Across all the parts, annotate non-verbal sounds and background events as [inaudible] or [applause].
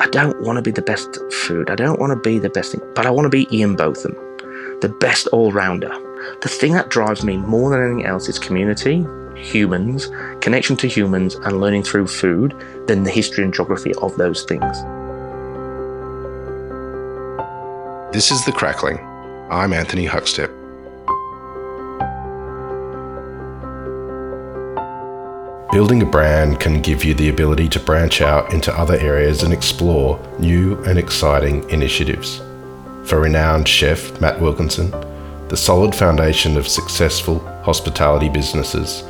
I don't want to be the best food. I don't want to be the best thing, but I want to be Ian Botham, the best all rounder. The thing that drives me more than anything else is community, humans, connection to humans, and learning through food than the history and geography of those things. This is The Crackling. I'm Anthony Huckstep. Building a brand can give you the ability to branch out into other areas and explore new and exciting initiatives. For renowned chef Matt Wilkinson, the solid foundation of successful hospitality businesses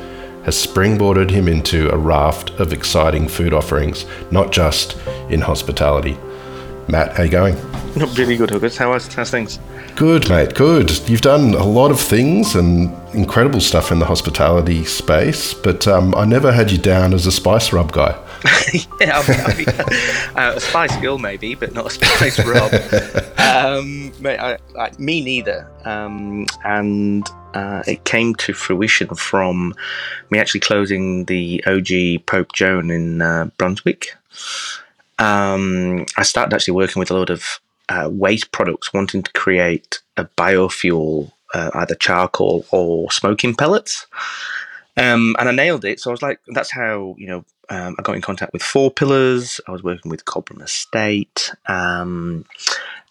has springboarded him into a raft of exciting food offerings, not just in hospitality. Matt, how you going? Not really good, Huggers. How how's things? Good, mate. Good. You've done a lot of things and incredible stuff in the hospitality space, but um, I never had you down as a spice rub guy. [laughs] yeah, uh, a spice girl maybe, but not a spice rub. um, mate, I, I, me neither. Um, and uh, it came to fruition from me actually closing the OG Pope Joan in uh, Brunswick. Um, I started actually working with a lot of uh, waste products, wanting to create a biofuel, uh, either charcoal or smoking pellets. Um, and I nailed it. So I was like, that's how, you know, um, I got in contact with Four Pillars. I was working with Cobram Estate, um,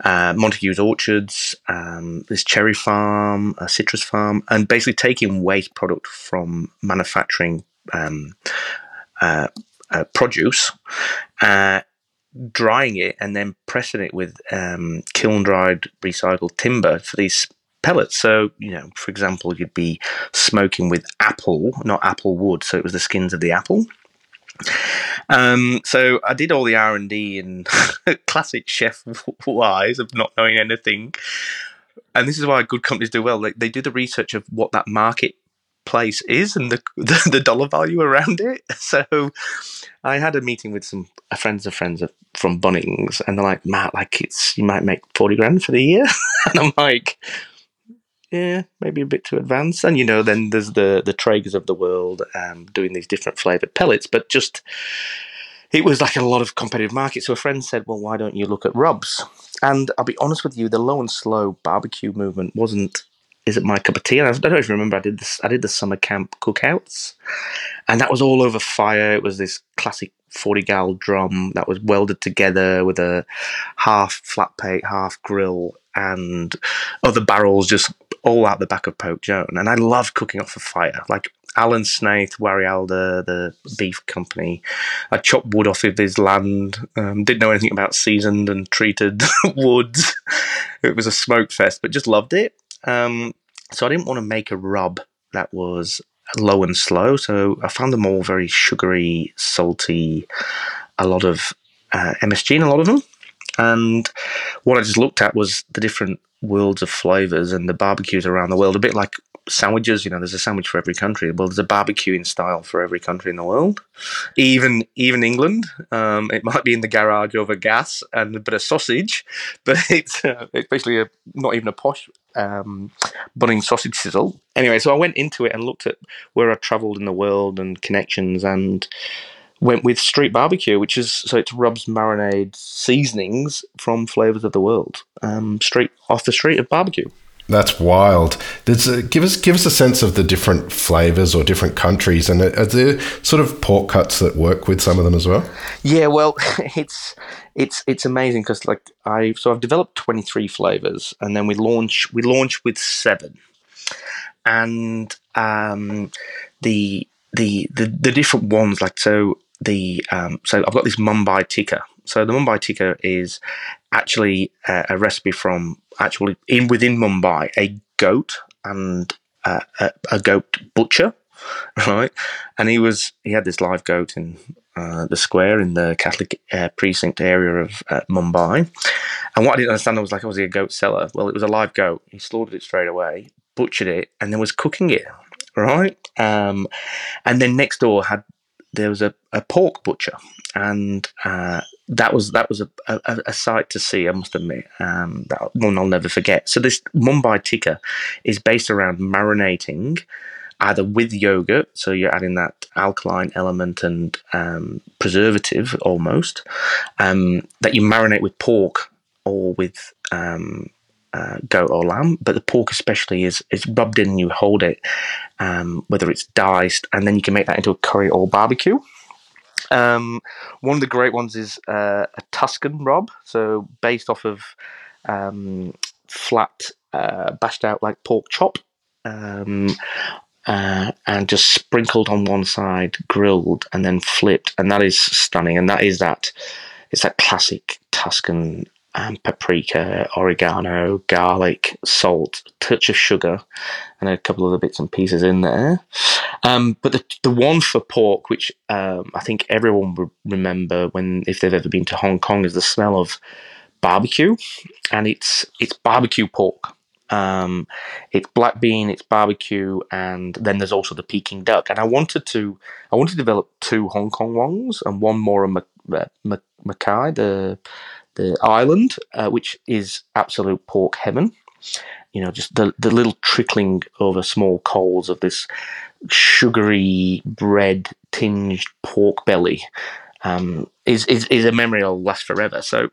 uh, Montague's Orchards, um, this cherry farm, a citrus farm, and basically taking waste product from manufacturing um, uh, uh, produce uh, drying it and then pressing it with um, kiln dried recycled timber for these pellets. So, you know, for example, you'd be smoking with apple, not apple wood. So it was the skins of the apple. Um, so I did all the R and D and [laughs] classic chef [laughs] wise of not knowing anything. And this is why good companies do well. They, they do the research of what that market place is and the, [laughs] the, the dollar value around it. [laughs] So I had a meeting with some friends of friends of, from Bunnings, and they're like, "Matt, like it's you might make forty grand for the year," [laughs] and I'm like, "Yeah, maybe a bit too advanced." And you know, then there's the the Traegers of the world um, doing these different flavored pellets, but just it was like a lot of competitive market. So a friend said, "Well, why don't you look at rubs?" And I'll be honest with you, the low and slow barbecue movement wasn't is it my cup of tea? And I don't even remember. I did this. I did the summer camp cookouts, and that was all over fire. It was this classic forty gal drum that was welded together with a half flat plate, half grill, and other barrels just all out the back of Pope Joan. And I love cooking off a fire. Like Alan Snaith, Warialda, the beef company. I chopped wood off of his land. Um, didn't know anything about seasoned and treated [laughs] woods. It was a smoke fest, but just loved it. Um, so I didn't want to make a rub that was low and slow. So I found them all very sugary, salty, a lot of uh, MSG in a lot of them. And what I just looked at was the different worlds of flavors and the barbecues around the world, a bit like sandwiches. You know, there's a sandwich for every country. Well, there's a barbecuing style for every country in the world. Even even England, um, it might be in the garage over gas and a bit of sausage, [laughs] but it's uh, it's basically a, not even a posh um, bunning sausage sizzle. Anyway, so I went into it and looked at where I travelled in the world and connections and went with street barbecue, which is so it's rubs marinade seasonings from flavors of the world, um, straight off the street of barbecue. That's wild. A, give us give us a sense of the different flavors or different countries, and are there sort of pork cuts that work with some of them as well? Yeah, well, [laughs] it's it's it's amazing because like I so I've developed twenty three flavors, and then we launch we launch with seven, and um, the the the the different ones like so the um, so I've got this Mumbai tikka. So the Mumbai tikka is actually a, a recipe from actually in within Mumbai a goat and uh, a, a, goat butcher, [laughs] right? And he was he had this live goat in uh, the square in the Catholic uh, precinct area of uh, Mumbai. And what I didn't understand was like, was he a goat seller? Well, it was a live goat. He slaughtered it straight away, butchered it, and then was cooking it, right? Um, and then next door had there was a, a pork butcher, and uh, that was that was a, a, a, sight to see. I must admit, um, that one I'll never forget. So this Mumbai tikka is based around marinating either with yogurt, so you're adding that alkaline element and um, preservative almost, um, that you marinate with pork or with um, uh, goat or lamb, but the pork especially is is rubbed in. and You hold it, um, whether it's diced, and then you can make that into a curry or barbecue. Um, one of the great ones is uh, a Tuscan rub, so based off of um, flat, uh, bashed out like pork chop, um, uh, and just sprinkled on one side, grilled, and then flipped, and that is stunning. And that is that it's that classic Tuscan um, paprika, oregano, garlic, salt, touch of sugar, and a couple of other bits and pieces in there. Um, but the the one for pork, which um, I think everyone will remember when if they've ever been to Hong Kong, is the smell of barbecue, and it's it's barbecue pork. Um, it's black bean, it's barbecue, and then there's also the Peking duck. And I wanted to, I wanted to develop two Hong Kong ones and one more in Macau, the the island, uh, which is absolute pork heaven. You know, just the the little trickling over small coals of this sugary bread tinged pork belly um, is, is is a memory that'll last forever. So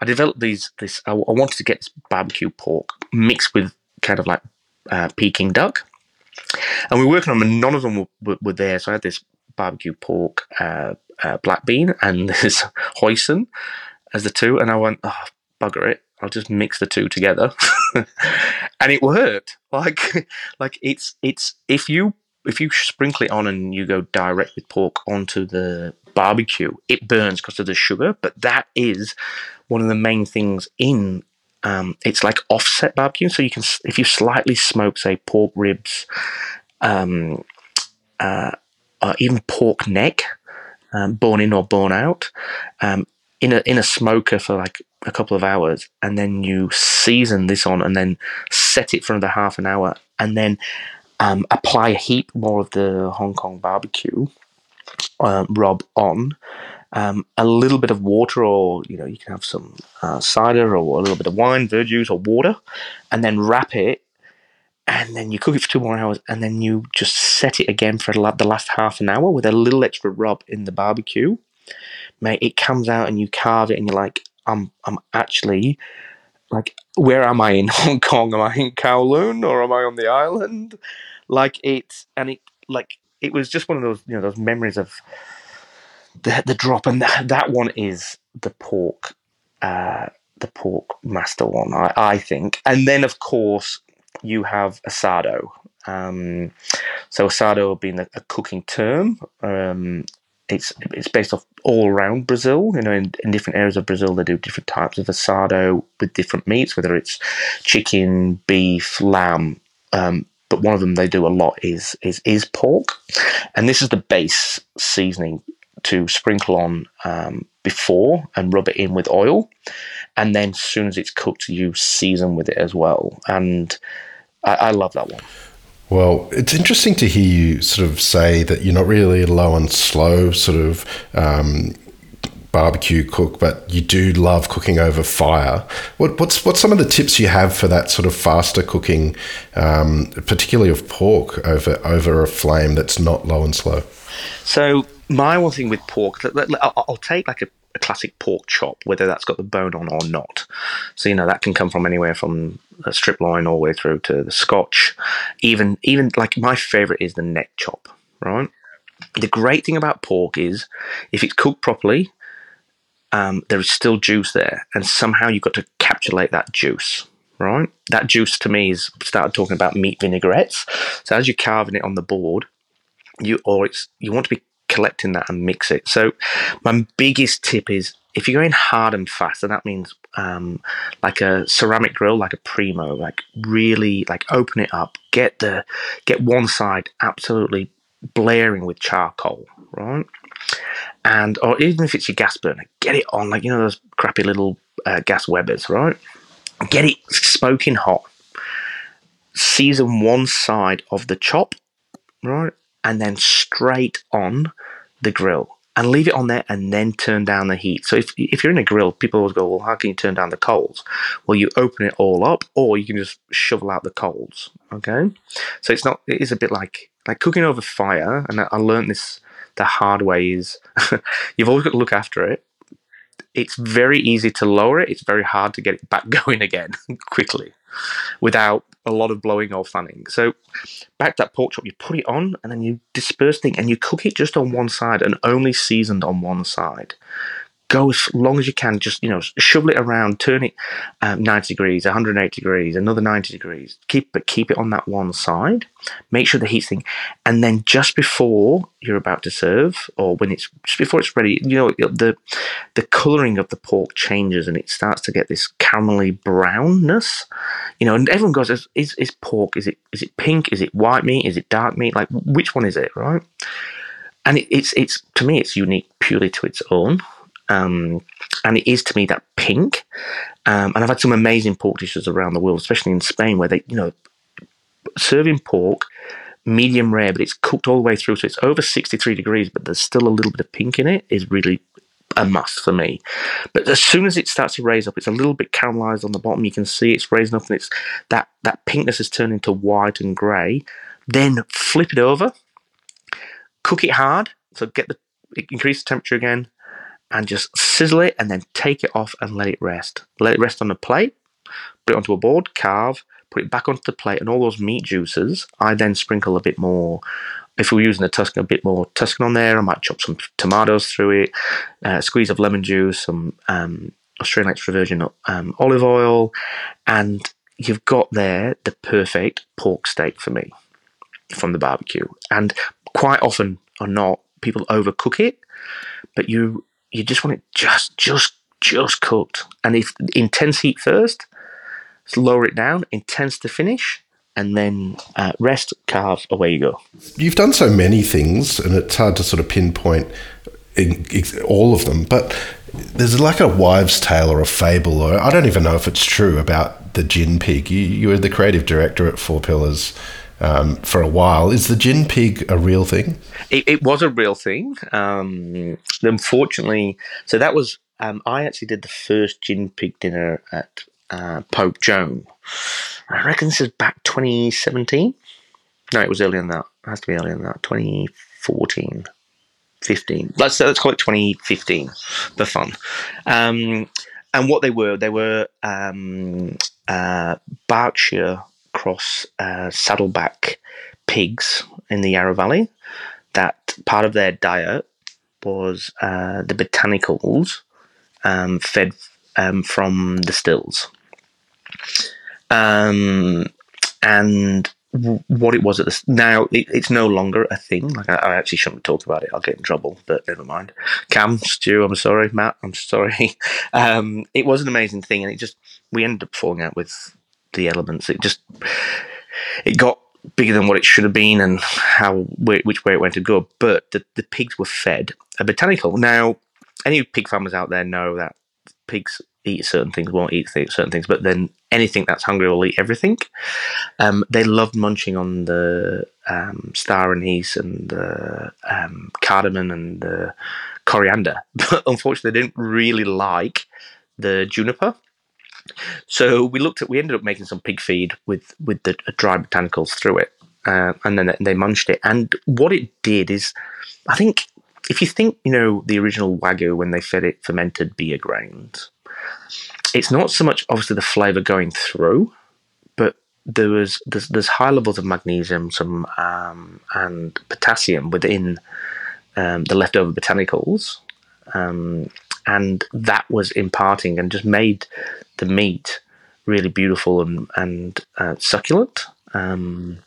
I developed these. This I, I wanted to get this barbecue pork mixed with kind of like uh, Peking duck, and we were working on them. And none of them were, were, were there. So I had this barbecue pork, uh, uh, black bean, and [laughs] this hoisin as the two. And I went, oh bugger it, I'll just mix the two together, [laughs] and it worked. Like [laughs] like it's it's if you if you sprinkle it on and you go direct with pork onto the barbecue, it burns because of the sugar. But that is one of the main things in um, it's like offset barbecue. So you can, if you slightly smoke, say, pork ribs, um, uh, or even pork neck, um, bone in or bone out, um, in a in a smoker for like a couple of hours, and then you season this on, and then set it for another half an hour, and then um, apply a heap more of the Hong Kong barbecue uh, rub on. Um, a little bit of water, or you know, you can have some uh, cider or a little bit of wine, verjuice, or water, and then wrap it, and then you cook it for two more hours, and then you just set it again for the last half an hour with a little extra rub in the barbecue. Mate, it comes out and you carve it, and you're like, I'm, I'm actually like, where am I in [laughs] Hong Kong? Am I in Kowloon or am I on the island? Like it's, and it, like it was just one of those you know those memories of the the drop, and that, that one is the pork, uh, the pork master one, I, I think. And then of course you have asado. Um, so asado being a, a cooking term, um, it's it's based off all around Brazil. You know, in, in, different areas of Brazil, they do different types of asado with different meats, whether it's chicken, beef, lamb. Um, but one of them they do a lot is is is pork, and this is the base seasoning to sprinkle on um, before and rub it in with oil, and then as soon as it's cooked, you season with it as well. And I, I love that one. Well, it's interesting to hear you sort of say that you're not really a low and slow sort of um, barbecue cook, but you do love cooking over fire. What, what's what's some of the tips you have for that sort of faster cooking, um, particularly of pork over over a flame that's not low and slow? So my one thing with pork, I'll take like a, a classic pork chop, whether that's got the bone on or not. So you know that can come from anywhere from a strip loin all the way through to the Scotch. Even even like my favorite is the neck chop, right? The great thing about pork is if it's cooked properly, um, there is still juice there, and somehow you've got to capsulate that juice, right? That juice to me is started talking about meat vinaigrettes. So as you're carving it on the board, you or it's you want to be collecting that and mix it. So my biggest tip is if you're going hard and fast, and that means um, like a ceramic grill, like a primo, like really like open it up, get the get one side absolutely blaring with charcoal, right? and or even if it's your gas burner, get it on like you know those crappy little uh, gas Webers, right? Get it smoking hot. Season one side of the chop, right, and then straight on the grill, and leave it on there, and then turn down the heat. So if if you're in a grill, people always go, "Well, how can you turn down the coals?" Well, you open it all up, or you can just shovel out the coals. Okay, so it's not. It is a bit like like cooking over fire, and I, I learned this the hard way is [laughs] you've always got to look after it. It's very easy to lower it. It's very hard to get it back [laughs] going again quickly without a lot of blowing or fanning. So back that pork chop, you put it on and then you disperse things and you cook it just on one side and only seasoned on one side go as long as you can. Just you know, shovel it around, turn it um, 90 degrees, 180 degrees, another 90 degrees. Keep but keep it on that one side. Make sure the heat's thing, and then just before you're about to serve, or when it's just before it's ready, you know the the coloring of the pork changes and it starts to get this caramelly brownness. You know, and everyone goes, "Is is pork? Is it is it pink? Is it white meat? Is it dark meat? Like which one is it?" Right? And it, it's it's to me, it's unique purely to its own. Um, and it is to me that pink. Um, and I've had some amazing pork dishes around the world, especially in Spain, where they, you know, serving pork medium rare, but it's cooked all the way through, so it's over 63 degrees, but there's still a little bit of pink in it, is really a must for me. But as soon as it starts to raise up, it's a little bit caramelized on the bottom. You can see it's raising up, and it's that that pinkness has turned into white and grey. Then flip it over, cook it hard, so get the increase the temperature again, and just sizzle it and then take it off and let it rest. Let it rest on a plate, put it onto a board, carve, put it back onto the plate, and all those meat juices, I then sprinkle a bit more. If we're using a Tuscan, a bit more Tuscan on there. I might chop some tomatoes through it, uh, squeeze of lemon juice, some um, Australian extra virgin um, olive oil, and you've got there the perfect pork steak for me from the barbecue. And quite often or not, people overcook it, but you you just want it just just just cooked. And if intense heat first, lower it down, intense to finish, and then uh, rest, carve, away you go. You've done so many things, and it's hard to sort of pinpoint in, in all of them. But there's like a wives' tale or a fable, or I don't even know if it's true about the gin pig. You, you were the creative director at Four Pillars um, for a while. Is the gin pig a real thing? It, it was a real thing. Um, unfortunately, so that was um, I actually did the first gin pig dinner at uh, Pope Joan. I reckon this is back 2017. No, it was earlier than that. It has to be earlier than that. 2014. 15. Let's, let's call it 2015 for fun. Um, and what they were, they were um, uh, Berkshire across uh, saddleback pigs in the Yarra Valley. That part of their diet was uh, the botanicals um, fed um, from the stills. Um, and what it was at the now it, it's no longer a thing. Like I, I, actually shouldn't talk about it. I'll get in trouble, but never mind. Cam, Stu, I'm sorry. Matt, I'm sorry. [laughs] Um, it was an amazing thing, and it just we ended up falling out with the elements. It just it got bigger than what it should have been, and how which way it went to go. But the the pigs were fed a botanical. Now, any pig farmers out there know that pigs eat certain things, won't eat certain things, but then anything that's hungry will eat everything. Um, they loved munching on the um, star anise and the um, cardamom and the coriander, [laughs] but unfortunately, they didn't really like the juniper. So we looked at, we ended up making some pig feed with with the dry botanicals through it, uh, and then they munched it. And what it did is, I think, if you think, you know, the original wagyu when they fed it fermented beer grains, it's not so much obviously the flavour going through, but there was there's, there's high levels of magnesium, some um, and potassium within um, the leftover botanicals. Um, and that was imparting and just made the meat really beautiful and and uh, succulent. Um,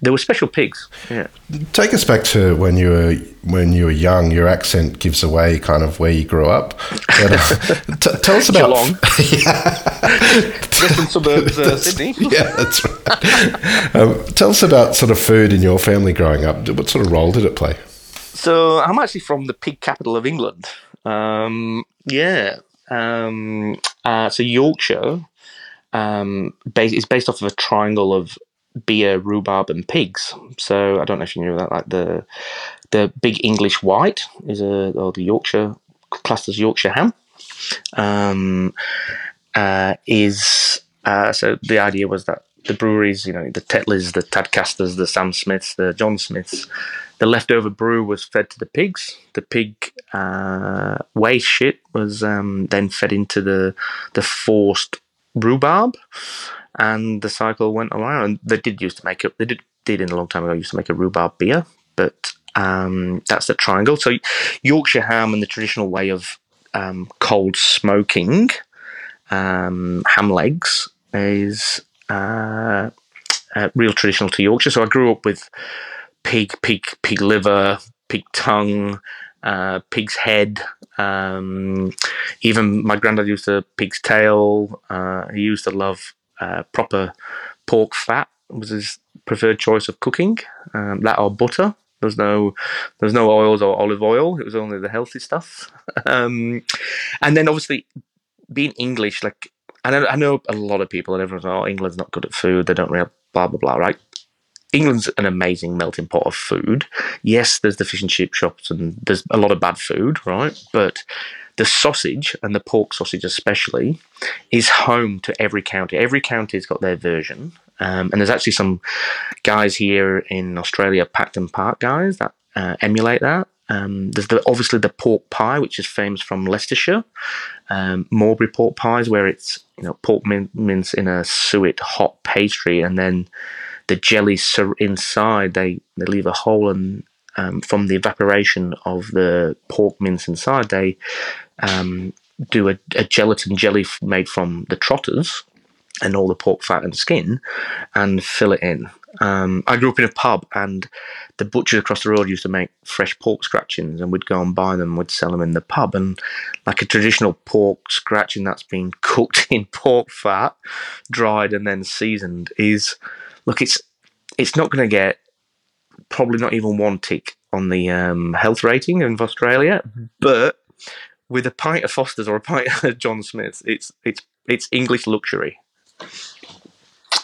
there were special pigs. Yeah. Take us back to when you were when you were young. Your accent gives away kind of where you grew up. But, uh, [laughs] t- tell us about Geelong, [laughs] western suburbs, uh, Sydney. [laughs] yeah, that's right. Um, tell us about sort of food in your family growing up. What sort of role did it play? So I'm actually from the pig capital of England. Um, yeah. Um, uh, so Yorkshire um, base, is based off of a triangle of beer, rhubarb, and pigs. So I don't know if you knew that. Like the the big English white is a or the Yorkshire classed as Yorkshire ham. Um, uh, is uh, so the idea was that the breweries, you know, the Tetleys, the Tadcasters, the Sam Smiths, the John Smiths, the leftover brew was fed to the pigs. The pig uh, waste shit was um, then fed into the the forced rhubarb, and the cycle went around. And they did used to make it. They did did in a long time ago used to make a rhubarb beer, but um, that's the triangle. So Yorkshire ham and the traditional way of um, cold smoking um, ham legs is uh, uh, real traditional to Yorkshire. So I grew up with pig, pig, pig liver, pig tongue, uh, pig's head. Um, even my granddad used a pig's tail. Uh, he used to love uh, proper pork fat. Was his preferred choice of cooking. Um, that or butter. There's no, there's no oils or olive oil. It was only the healthy stuff. [laughs] um, and then obviously, being English, like I know, I know a lot of people and everyone's like, oh England's not good at food. They don't really blah blah blah. Right? England's an amazing melting pot of food. Yes, there's the fish and chip shops and there's a lot of bad food, right? But the sausage and the pork sausage especially is home to every county. Every county's got their version. Um, and there's actually some guys here in Australia, Pacdon Park guys, that uh, emulate that. Um, there's the, obviously the pork pie, which is famous from Leicestershire. Um, Mowbray pork pies, where it's you know pork min- mince in a suet hot pastry, and then the jelly inside they they leave a hole, and um, from the evaporation of the pork mince inside, they um, do a, a, gelatin jelly made from the trotters and all the pork fat and skin, and fill it in. Um, I grew up in a pub, and the butchers across the road used to make fresh pork scratchings, and we'd go and buy them. We'd sell them in the pub, and like a traditional pork scratching that's been cooked [laughs] in pork fat, dried and then seasoned is look. It's it's not going to get probably not even one tick on the um, health rating in Australia, but with a pint of Foster's or a pint [laughs] of John Smith's, it's it's it's English luxury.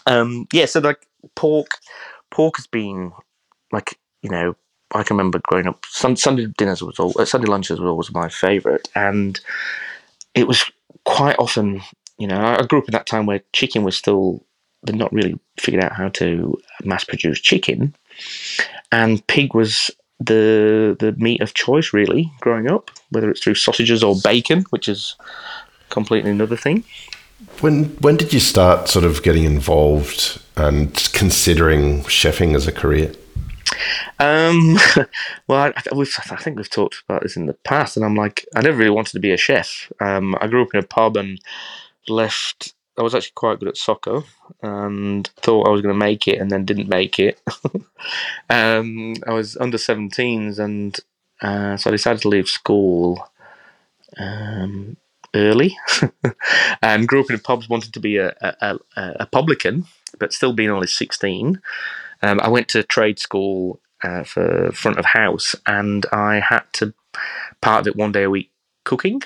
Um, yeah, so like pork, pork has been like you know I can remember growing up. Sunday dinners was all uh, Sunday lunches was always my favourite, and it was quite often. You know, I grew up in that time where chicken was still they'd not really figured out how to mass produce chicken, and pig was the the meat of choice really growing up, whether it's through sausages or bacon, which is completely another thing. When when did you start sort of getting involved and considering chefing as a career? Um, [laughs] well, I, I, think we've talked about this in the past, and I'm like, I never really wanted to be a chef. Um, I grew up in a pub and left. I was actually quite good at soccer, and thought I was going to make it, and then didn't make it. [laughs] um, I was under 17s, and uh, so I decided to leave school. Um, early and [laughs] grew up in pubs, wanted to be a, a, a, a publican, but still being only 16. Um, I went to trade school uh, for front of house and I had to part of it one day a week cooking.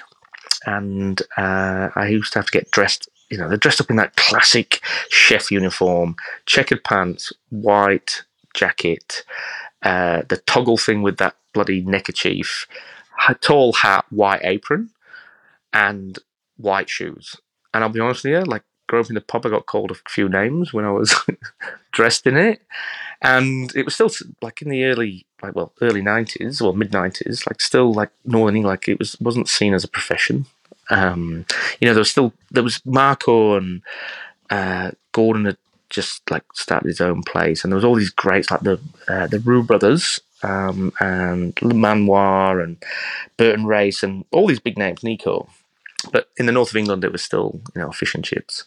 And uh, I used to have to get dressed, you know, they're dressed up in that classic chef uniform, checkered pants, white jacket, uh, the toggle thing with that bloody neckerchief, tall hat, white apron and white shoes. And I'll be honest with you, like growing up in the pub, I got called a few names when I was [laughs] dressed in it, and it was still like in the early, like well, early nineties or mid nineties, like still like Northern England, like it was wasn't seen as a profession. Um, you know, there was still there was Marco and uh, Gordon had just like started his own place, and there was all these greats like the uh, the Roux brothers um, and Le Manoir and Burton Race and all these big names, Nico but in the north of England, it was still you know fish and chips.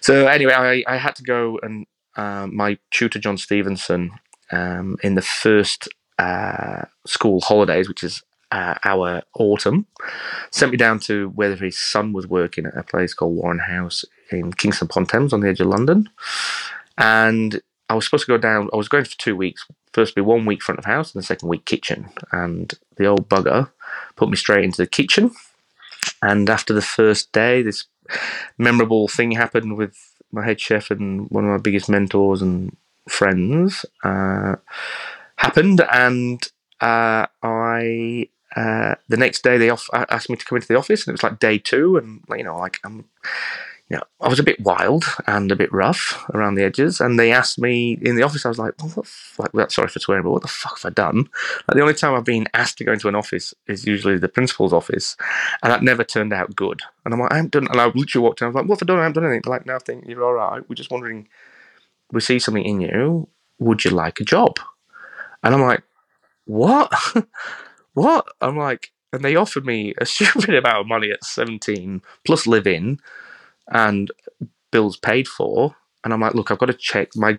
So anyway, I, I had to go and uh, my tutor John Stevenson um, in the first uh, school holidays, which is uh, our autumn, sent me down to where his son was working at a place called Warren House in Kingston upon Thames on the edge of London, and I was supposed to go down. I was going for two weeks. First, be one week front of house, and the second week kitchen. And the old bugger put me straight into the kitchen and after the first day, this memorable thing happened with my head chef and one of my biggest mentors and friends uh, happened, and uh, I uh, the next day they off asked me to come into the office, and it was like day two, and you know, like I'm, you know, I was a bit wild and a bit rough around the edges. And they asked me in the office, I was like, well, what sorry for swearing, but what the fuck have I done? Like, the only time I've been asked to go into an office is usually the principal's office. And that never turned out good. And I'm like, I haven't done, and I literally walked in, I was like, what have I done? I haven't done anything. They're like, no, I think you're all right. We're just wondering, we see something in you. Would you like a job? And I'm like, what? [laughs] what? I'm like, and they offered me a [laughs] stupid amount of money at 17 plus live in and bills paid for. And I'm like, look, I've got to check my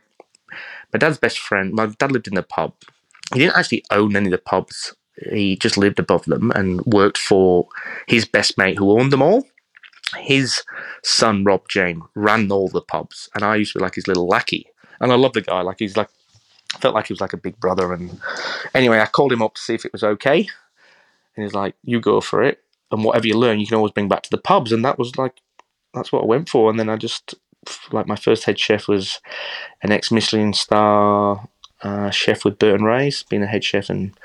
my dad's best friend. My dad lived in the pub. He didn't actually own any of the pubs. He just lived above them and worked for his best mate who owned them all. His son Rob Jane ran all the pubs, and I used to be like his little lackey. And I love the guy. Like he's like, felt like he was like a big brother. And anyway, I called him up to see if it was okay, and he's like, "You go for it, and whatever you learn, you can always bring back to the pubs." And that was like that's what I went for. And then I just like my first head chef was an ex Michelin star uh, chef with Burton Race, being a head chef and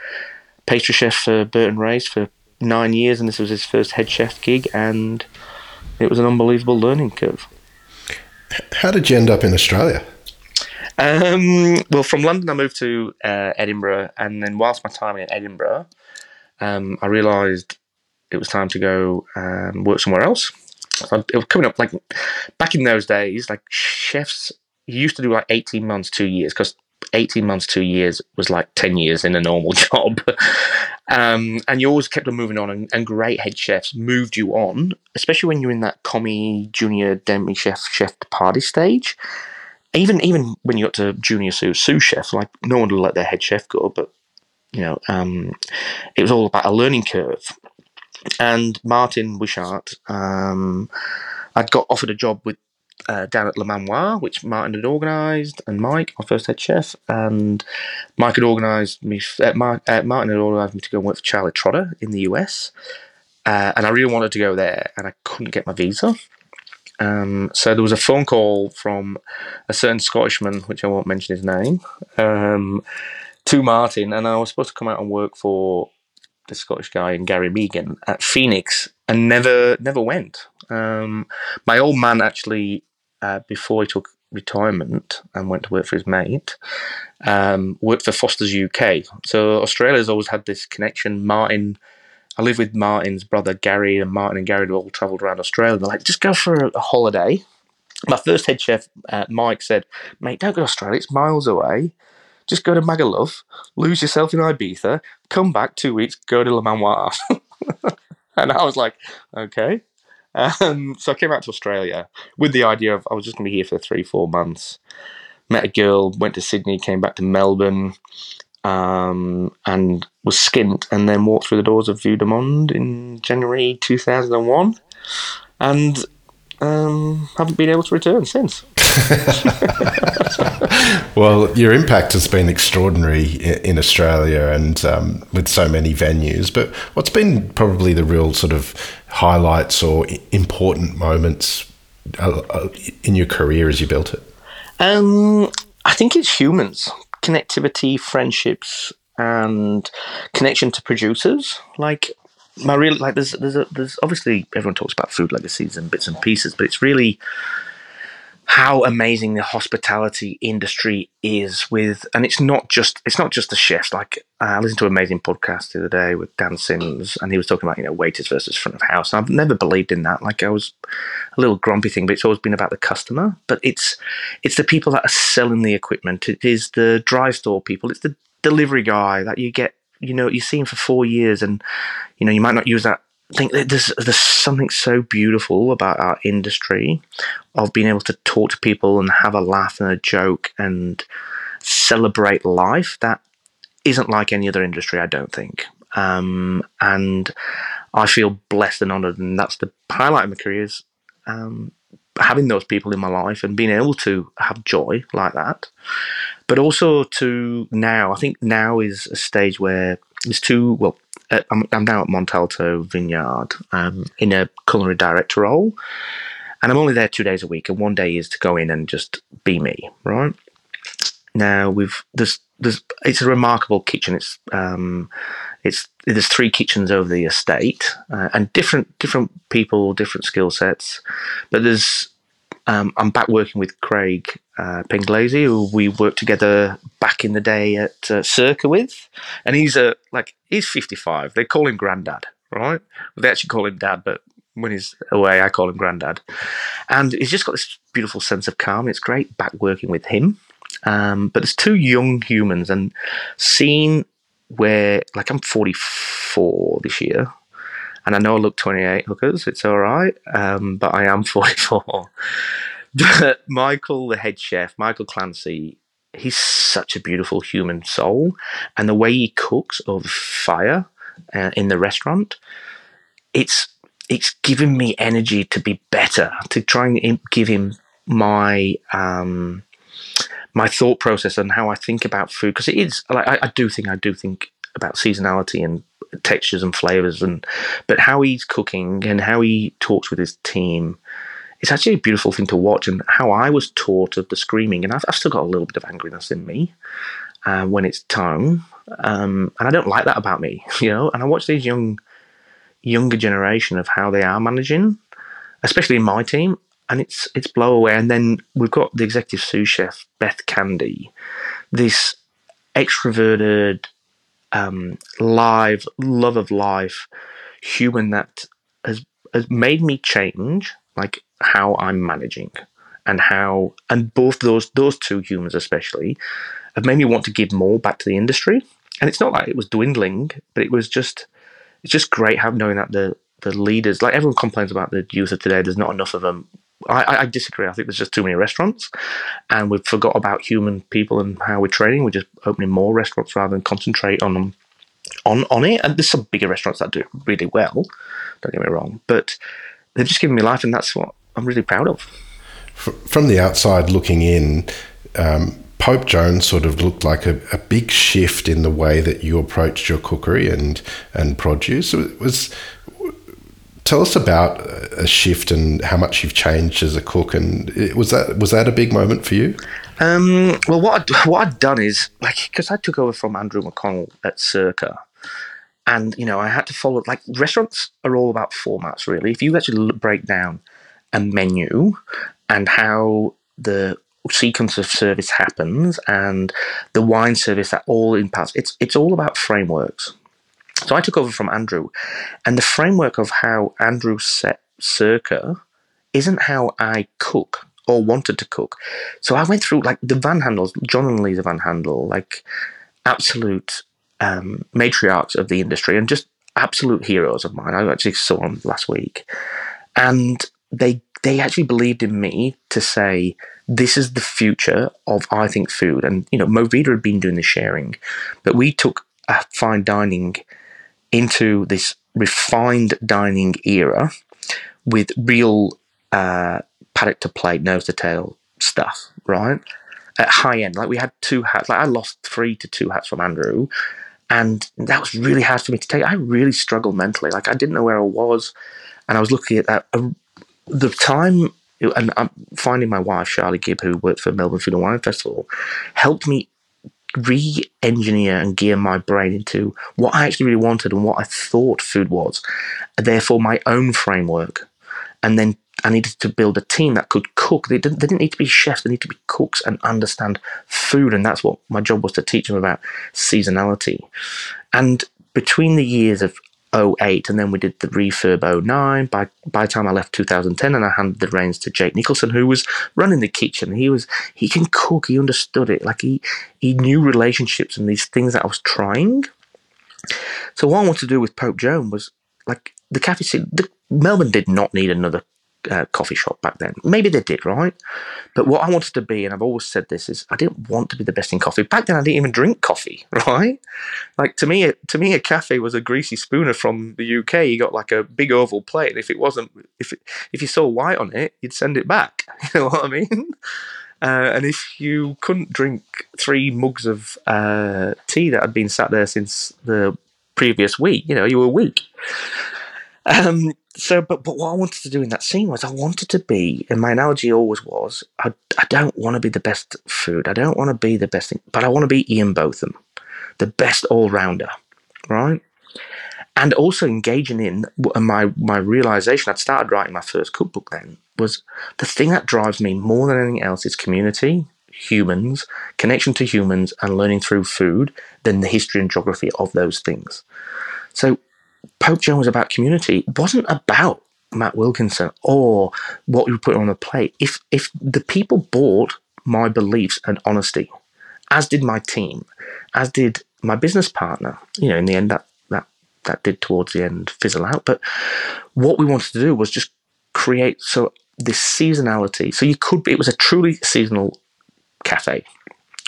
pastry chef for Burton Race for nine years, and this was his first head chef gig, and it was an unbelievable learning curve. How did you end up in Australia? Um, well, from London, I moved to uh, Edinburgh, and then whilst my time in Edinburgh, um, I realised it was time to go um, work somewhere else it was coming up like back in those days, like chefs used to do like 18 months, two years, because 18 months, two years was like 10 years in a normal [laughs] job. um, and you always kept on moving on, and, and, great head chefs moved you on, especially when you're in that commis, junior, demi chef, chef party stage. Even even when you got to junior sous, chef, like no one would let their head chef go, but you know, um, it was all about a learning curve and Martin Wishart, um, I'd got offered a job with uh, down at Le Manoir, which Martin had organised, and Mike, my first head chef, and Mike had organised me. Uh, uh, Martin had organised me to go and work for Charlie Trotter in the US, uh, and I really wanted to go there, and I couldn't get my visa. Um, so there was a phone call from a certain Scottishman, which I won't mention his name, um, to Martin, and I was supposed to come out and work for the Scottish guy and Gary Mehigan at Fenix and never never went. Um, my old man actually, uh, before he took retirement and went to work for his mate, um, worked for Foster's UK. So Australia's always had this connection. Martin, I live with Martin's brother Gary, and Martin and Gary have all travelled around Australia. They're like, just go for a, holiday. My first head chef, uh, Mike, said, "Mate, don't go to Australia. It's miles away." Just go to Magaluf, lose yourself in Ibiza, come back two weeks, go to Le Manoir. [laughs] and I was like, okay. Um, so I came out to Australia with the idea of I was just going to be here for three, four months. Met a girl, went to Sydney, came back to Melbourne, um, and was skint, and then walked through the doors of Vue de Monde in January 2001. And um, haven't been able to return since. [laughs] well, your impact has been extraordinary in Australia and um, with so many venues. But what's been probably the real sort of highlights or important moments uh, uh, in your career as you built it? Um, I think it's humans, connectivity, friendships, and connection to producers. Like my real like there's there's a, there's obviously everyone talks about food legacies and bits and pieces, but it's really how amazing the hospitality industry is with and it's not just it's not just the chefs. Like uh, i listened to an amazing podcast the other day with dan sims and he was talking about you know waiters versus front of house. And i've never believed in that. Like i was a little grumpy thing but it's always been about the customer. But it's it's the people that are selling the equipment. It is the dry store people. It's the delivery guy that you get you know you see him for four years and you know you might not use that I think there's there's something so beautiful about our industry of being able to talk to people and have a laugh and a joke and celebrate life that isn't like any other industry, I don't think. Um, and I feel blessed and honored, and that's the highlight of my career is um, having those people in my life and being able to have joy like that. But also to now, I think now is a stage where there's two, well, uh, I'm, I'm now at Montalto Vineyard um, in a culinary director role, and I'm only there two days a week, and one day is to go in and just be me, right? Now we've there's there's it's a remarkable kitchen. It's um, it's there's three kitchens over the estate, uh, and different different people, different skill sets, but there's um, I'm back working with Craig uh, Penglesy, who we worked together back in the day at uh, Circa with, and he's a like he's 55. They call him Grandad, right? They actually call him Dad, but when he's away, I call him Grandad. And he's just got this beautiful sense of calm. It's great back working with him. Um, but there's two young humans, and seeing where, like, I'm 44 this year, and I know I look 28 hookers, it's all right, um, but I am [laughs] 44. but Michael, the head chef, Michael Clancy, he's such a beautiful human soul, and the way he cooks over fire uh, in the restaurant, it's it's given me energy to be better, to try and give him my um, my thought process and how I think about food because it is like I, I, do think I do think about seasonality and textures and flavors and but how he's cooking and how he talks with his team it's actually a beautiful thing to watch and how I was taught of the screaming. And I've, I've still got a little bit of angriness in me uh, when it's time um, and I don't like that about me [laughs] you know? And I watch these young younger generation of how they are managing, especially in my team, and it's it's blow away. And then we've got the executive sous chef Beth Candy, this extroverted, um, live love of life human that has has made me change like how I'm managing and how and both those those two humans especially have made me want to give more back to the industry. And it's not like it was dwindling, but it was just it's just great having knowing that the the leaders, like everyone complains about the youth of today, there's not enough of them. I, I disagree. I think there's just too many restaurants, and we've forgot about human people and how we're training. We're just opening more restaurants rather than concentrate on on on it. And there's some bigger restaurants that do it really well. Don't get me wrong, but they've just given me life, and that's what I'm really proud of. From the outside looking in, um, Pope Joan's sort of looked like a, a, big shift in the way that you approached your cookery and and produce. It was tell us about a shift and how much you've changed as a cook. And was that was that a big moment for you? Um, well, what i what I'd done is like because I took over from Andrew McConnell at Circa. And you know, I had to follow like restaurants are all about formats, really. If you actually break down a menu and how the sequence of service happens and the wine service that all impacts it's it's all about frameworks so i took over from andrew and the framework of how andrew set circa isn't how i cook or wanted to cook. So i went through like the van Haandels john and lisa van Haandel like absolute um, matriarchs of the industry and just absolute heroes of mine. I actually saw them last week. And they they actually believed in me to say this is the future of I think food. And you know, Movida had been doing the sharing, but we took a fine dining into this refined dining era with real uh, paddock to plate, nose to tail stuff, right? At high end, like we had two hats. Like I lost three to two hats from Andrew, and that was really hard for me to take. I really struggled mentally. Like I didn't know where I was, and I was looking at that. The time and I'm finding my wife, Charlie Gibb, who worked for Melbourne Food and Wine Festival, helped me re-engineer and gear my brain into what I actually really wanted and what I thought food was. Therefore, my own framework, and then I needed to build a team that could cook. They didn't, they didn't need to be chefs; they need to be cooks and understand food. And that's what my job was to teach them about seasonality. And between the years of 08 and then we did the refurb 09 by by the time i left 2010 and i handed the reins to jake nicholson who was running the kitchen he was he can cook he understood it like he he knew relationships and these things that i was trying. So what i wanted to do with pope joan was like the cafe the, melbourne did not need another uh, coffee shop back then. Maybe they did, right? But what I wanted to be, and I've always said this, is I didn't want to be the best in coffee. Back then, I didn't even drink coffee, [laughs] right? Like to me, to me, a cafe was a greasy spooner from the UK. You got like a big oval plate, and if it wasn't, if it, if you saw white on it, you'd send it back. [laughs] You know what I mean? Uh, and if you couldn't drink three mugs of uh, tea that had been sat there since the previous week, you know, you were weak. Um, so, but but what I wanted to do in that scene was I wanted to be, and my analogy always was, I, I don't want to be the best food. I don't want to be the best thing, but I want to be Ian Botham, the best all rounder, right? and also engaging in my my realization. I'd started writing my first cookbook then was the thing that drives me more than anything else is community, humans, connection to humans, and learning through food than the history and geography of those things. So Pope Joan was about community. It wasn't about Matt Wilkinson or what you put on the plate. If if the people bought my beliefs and honesty, as did my team, as did my business partner, you know, in the end that that that did towards the end fizzle out. But what we wanted to do was just create so this seasonality. So you could be, it was a truly seasonal cafe,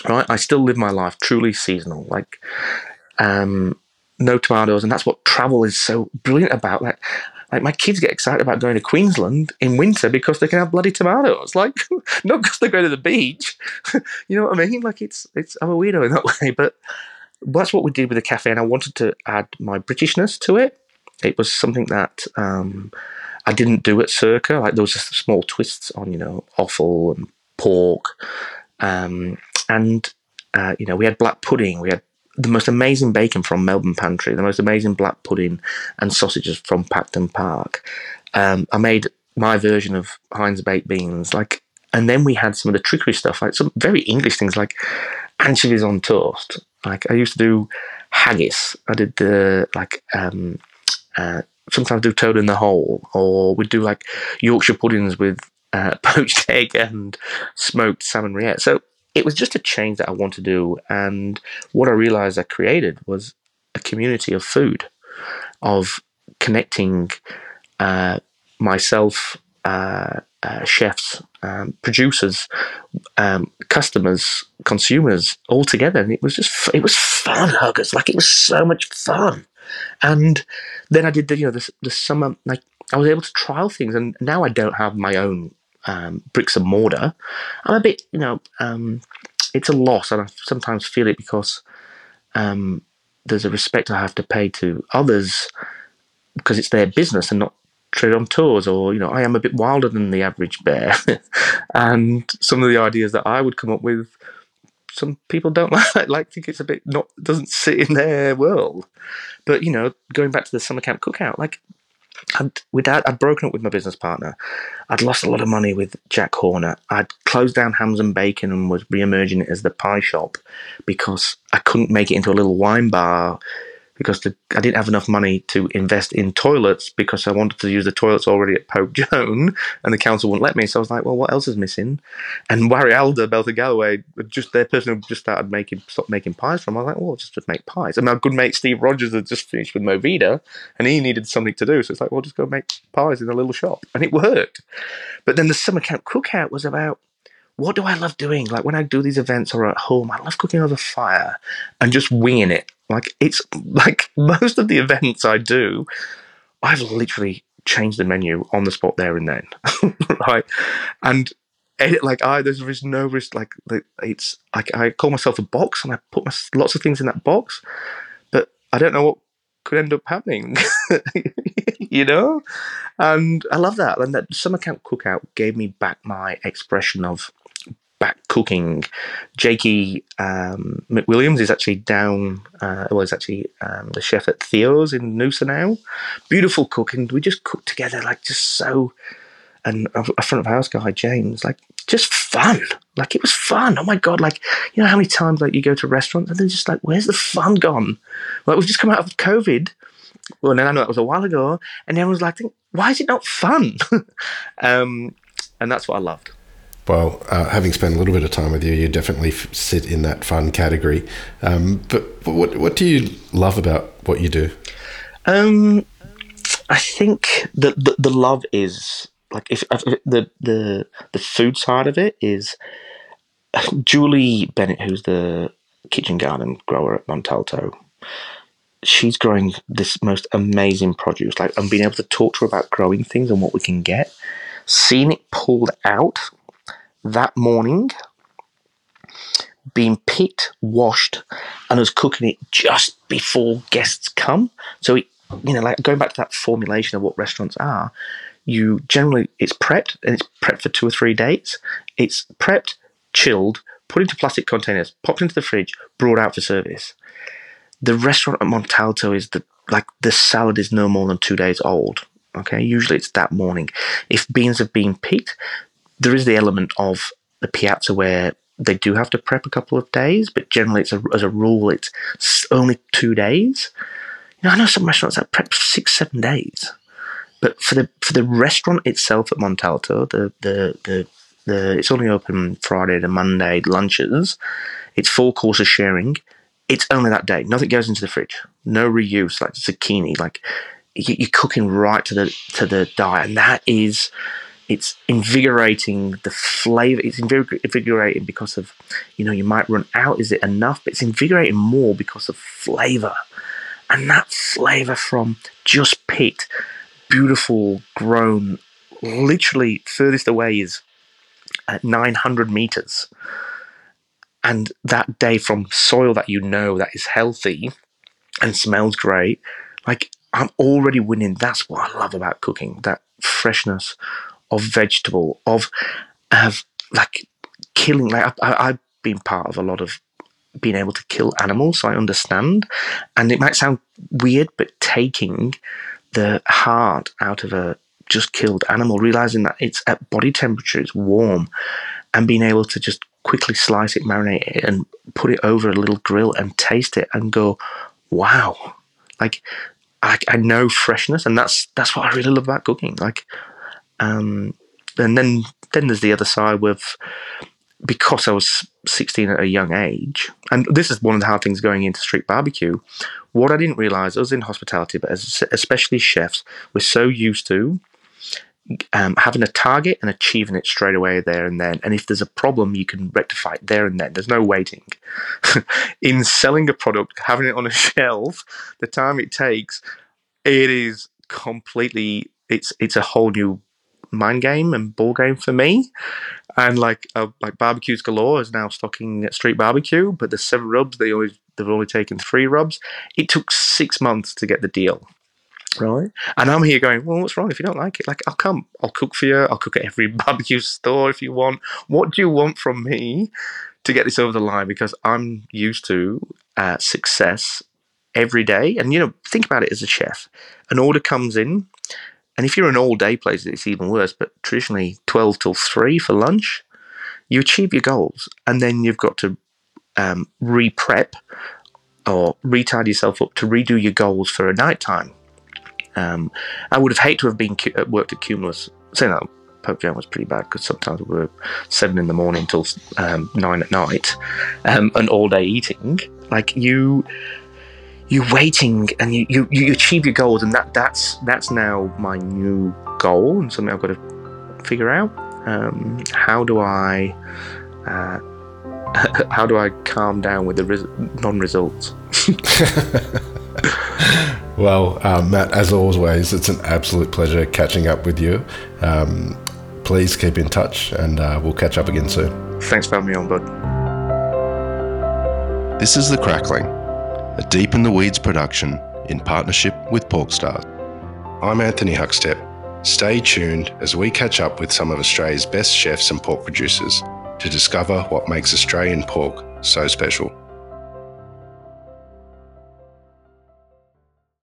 right? I still live my life truly seasonal, like um, no tomatoes, and that's what travel is so brilliant about. Like, like my kids get excited about going to Queensland in winter because they can have bloody tomatoes. [laughs] Like, not because they go to the beach. [laughs] you know what I mean? Like, it's it's I'm a weirdo in that [laughs] way, but that's what we did with the cafe, and I wanted to add my Britishness to it. It was something that um, I didn't do at Circa. Like there was just small twists on, you know, offal and pork, um, and uh, you know we had black pudding. We had the most amazing bacon from Melbourne Pantry, the most amazing black pudding and sausages from Pacdon Park. Um, I made my version of Heinz baked beans, like, and then we had some of the trickery stuff, like some very English things, like anchovies on toast. Like I used to do haggis. I did the like um, uh, sometimes do toad in the hole, or we'd do like Yorkshire puddings with uh, [laughs] poached egg and smoked salmon rillette. So it was just a change that I wanted to do, and what I realized I created was a community of food, of connecting uh, myself, uh, uh, chefs, um, producers, um, customers, consumers all together, and it was just it was fun, huggers. Like it was so much fun. And then I did the you know the, the summer like I was able to trial things, and now I don't have my own um, bricks and mortar. I'm a bit you know um, it's a loss, and I sometimes feel it because um, there's a respect I have to pay to others because it's their business and not trade on tours or you know I am a bit wilder than the average bear [laughs] and some of the ideas that I would come up with some people don't [laughs] like like think it's a bit not doesn't sit in their world but you know, going back to the summer camp cookout, like I'd, with that, I'd broken up with my business partner. I'd lost a lot of money with Jack Horner. I'd closed down Hams and Bacon and was re-emerging it as the pie shop because I couldn't make it into a little wine bar because the, I didn't have enough money to invest in toilets because I wanted to use the toilets already at Pope [laughs] Joan and the council wouldn't let me. So I was like, well, what else is missing? And Wari Alder, Belter Galloway, just their person who just started making, stopped making pies from. I was like, well, just, just make pies. And my good mate Steve Rogers had just finished with Movida and he needed something to do. So it's like, well, just go make pies in a little shop. And it worked. But then the summer camp cookout was about what do I love doing? Like when I do these events or at home, I love cooking over fire and just winging it. Like it's like [laughs] most of the events I do, I've literally changed the menu on the spot there and then, [laughs] right? And it, like I, there is no risk. Like it's like I call myself a box, and I put my, lots of things in that box, but I don't know what could end up happening, [laughs] you know. And I love that. And that summer camp cookout gave me back my expression of back cooking. Jakey um, McWilliams is actually down, uh, well, he's actually um, the chef at Theo's in Noosa now. Beautiful cooking. We just cooked together, like just so. And a front of house guy, James, like just fun. Like it was fun. Oh my god! Like you know how many times like you go to restaurants and they're just like, where's the fun gone? Like we've just come out of COVID. Well, and I know that was a while ago, and everyone's like, why is it not fun? [laughs] um, and that's what I loved. Well, uh, having spent a little bit of time with you, you definitely f- sit in that fun category. Um, but what what do you love about what you do? Um, I think the, the, the love is like if, if, the the the food side of it is [sighs] Julie Bennett, who's the kitchen garden grower at Montalto. She's growing this most amazing produce. Like I'm being able to talk to her about growing things and what we can get. Seeing it pulled out that morning, being picked, washed, and us cooking it just before guests come. So, it, you know, like going back to that formulation of what restaurants are, you generally, it's prepped and it's prepped for two or three days. It's prepped, chilled, put into plastic containers, popped into the fridge, brought out for service. The restaurant at Montalto is the like the salad is no more than two days old. Okay, usually it's that morning. If beans have been picked, there is the element of the piazza where they do have to prep a couple of days, but generally, it's a, as a rule, it's only two days. You know, I know some restaurants that prep six, seven days, but for the for the restaurant itself at Montalto, the the the, the it's only open Friday to Monday lunches. It's four courses sharing. It's only that day. Nothing goes into the fridge. No reuse like zucchini. Like you're cooking right to the to the diet, and that is it's invigorating the flavor it's invigorating because of you know you might run out is it enough? But it's invigorating more because of flavor. And that flavor from just picked beautiful grown literally furthest away is at 900 meters. And that day from soil that you know that is healthy and smells great like i'm already winning. That's what i love about cooking that freshness of vegetable, of of like killing. Like I, have been part of a lot of being able to kill animals, so I understand. And it might sound weird, but taking the heart out of a just killed animal, realizing that it's at body temperature, it's warm, and being able to just quickly slice it, marinate it, and put it over a little grill and taste it and go, wow, like I, I know freshness, and that's that's what I really love about cooking. Like um, and then then there's the other side with because I was 16 at a young age, and this is one of the hard things going into street barbecue. What I didn't realize, I was in hospitality, but as, especially chefs, we're so used to um, having a target and achieving it straight away there and then. And if there's a problem, you can rectify it there and then. There's no waiting. [laughs] in selling a product, having it on a [laughs] shelf, the time it takes, it is completely. It's it's a whole new mind game and ball game for me. And like uh, like barbecues galore is now stocking street barbecue, but the seven rubs they always they've only taken three rubs. It took six months to get the deal. Right, and I'm here going. Well, what's wrong if you don't like it? Like, I'll come. I'll cook for you. I'll cook at every [laughs] barbecue store if you want. What do you want from me to get this over the line? Because I'm used to uh, success every day. And you know, think about it as a chef. An order comes in, and if you're an all day place, it's even worse, but traditionally 12 till 3 for lunch, you achieve your goals. And then you've got to um, re prep or retard yourself up to redo your goals for a night time. Um, I would have hated to have been uh, worked at Cumulus. Saying that, Pope Joan was pretty bad because sometimes we were seven in the morning till um, nine at night, um, and all day eating. Like you, you're waiting and you, you, you achieve your goals and that that's that's now my new goal and something I've got to figure out. Um, how do I uh, [laughs] how do I calm down with the res- non-results? [laughs] well, um, Matt, as always, it's an absolute pleasure catching up with you. Um, please keep in touch, and uh, we'll catch up again soon. Thanks for having me on, bud. This is the crackling a Deep in the Weeds production in partnership with Porkstars. I'm Anthony Huckstep. Stay tuned as we catch up with some of Australia's best chefs and pork producers to discover what makes Australian pork so special.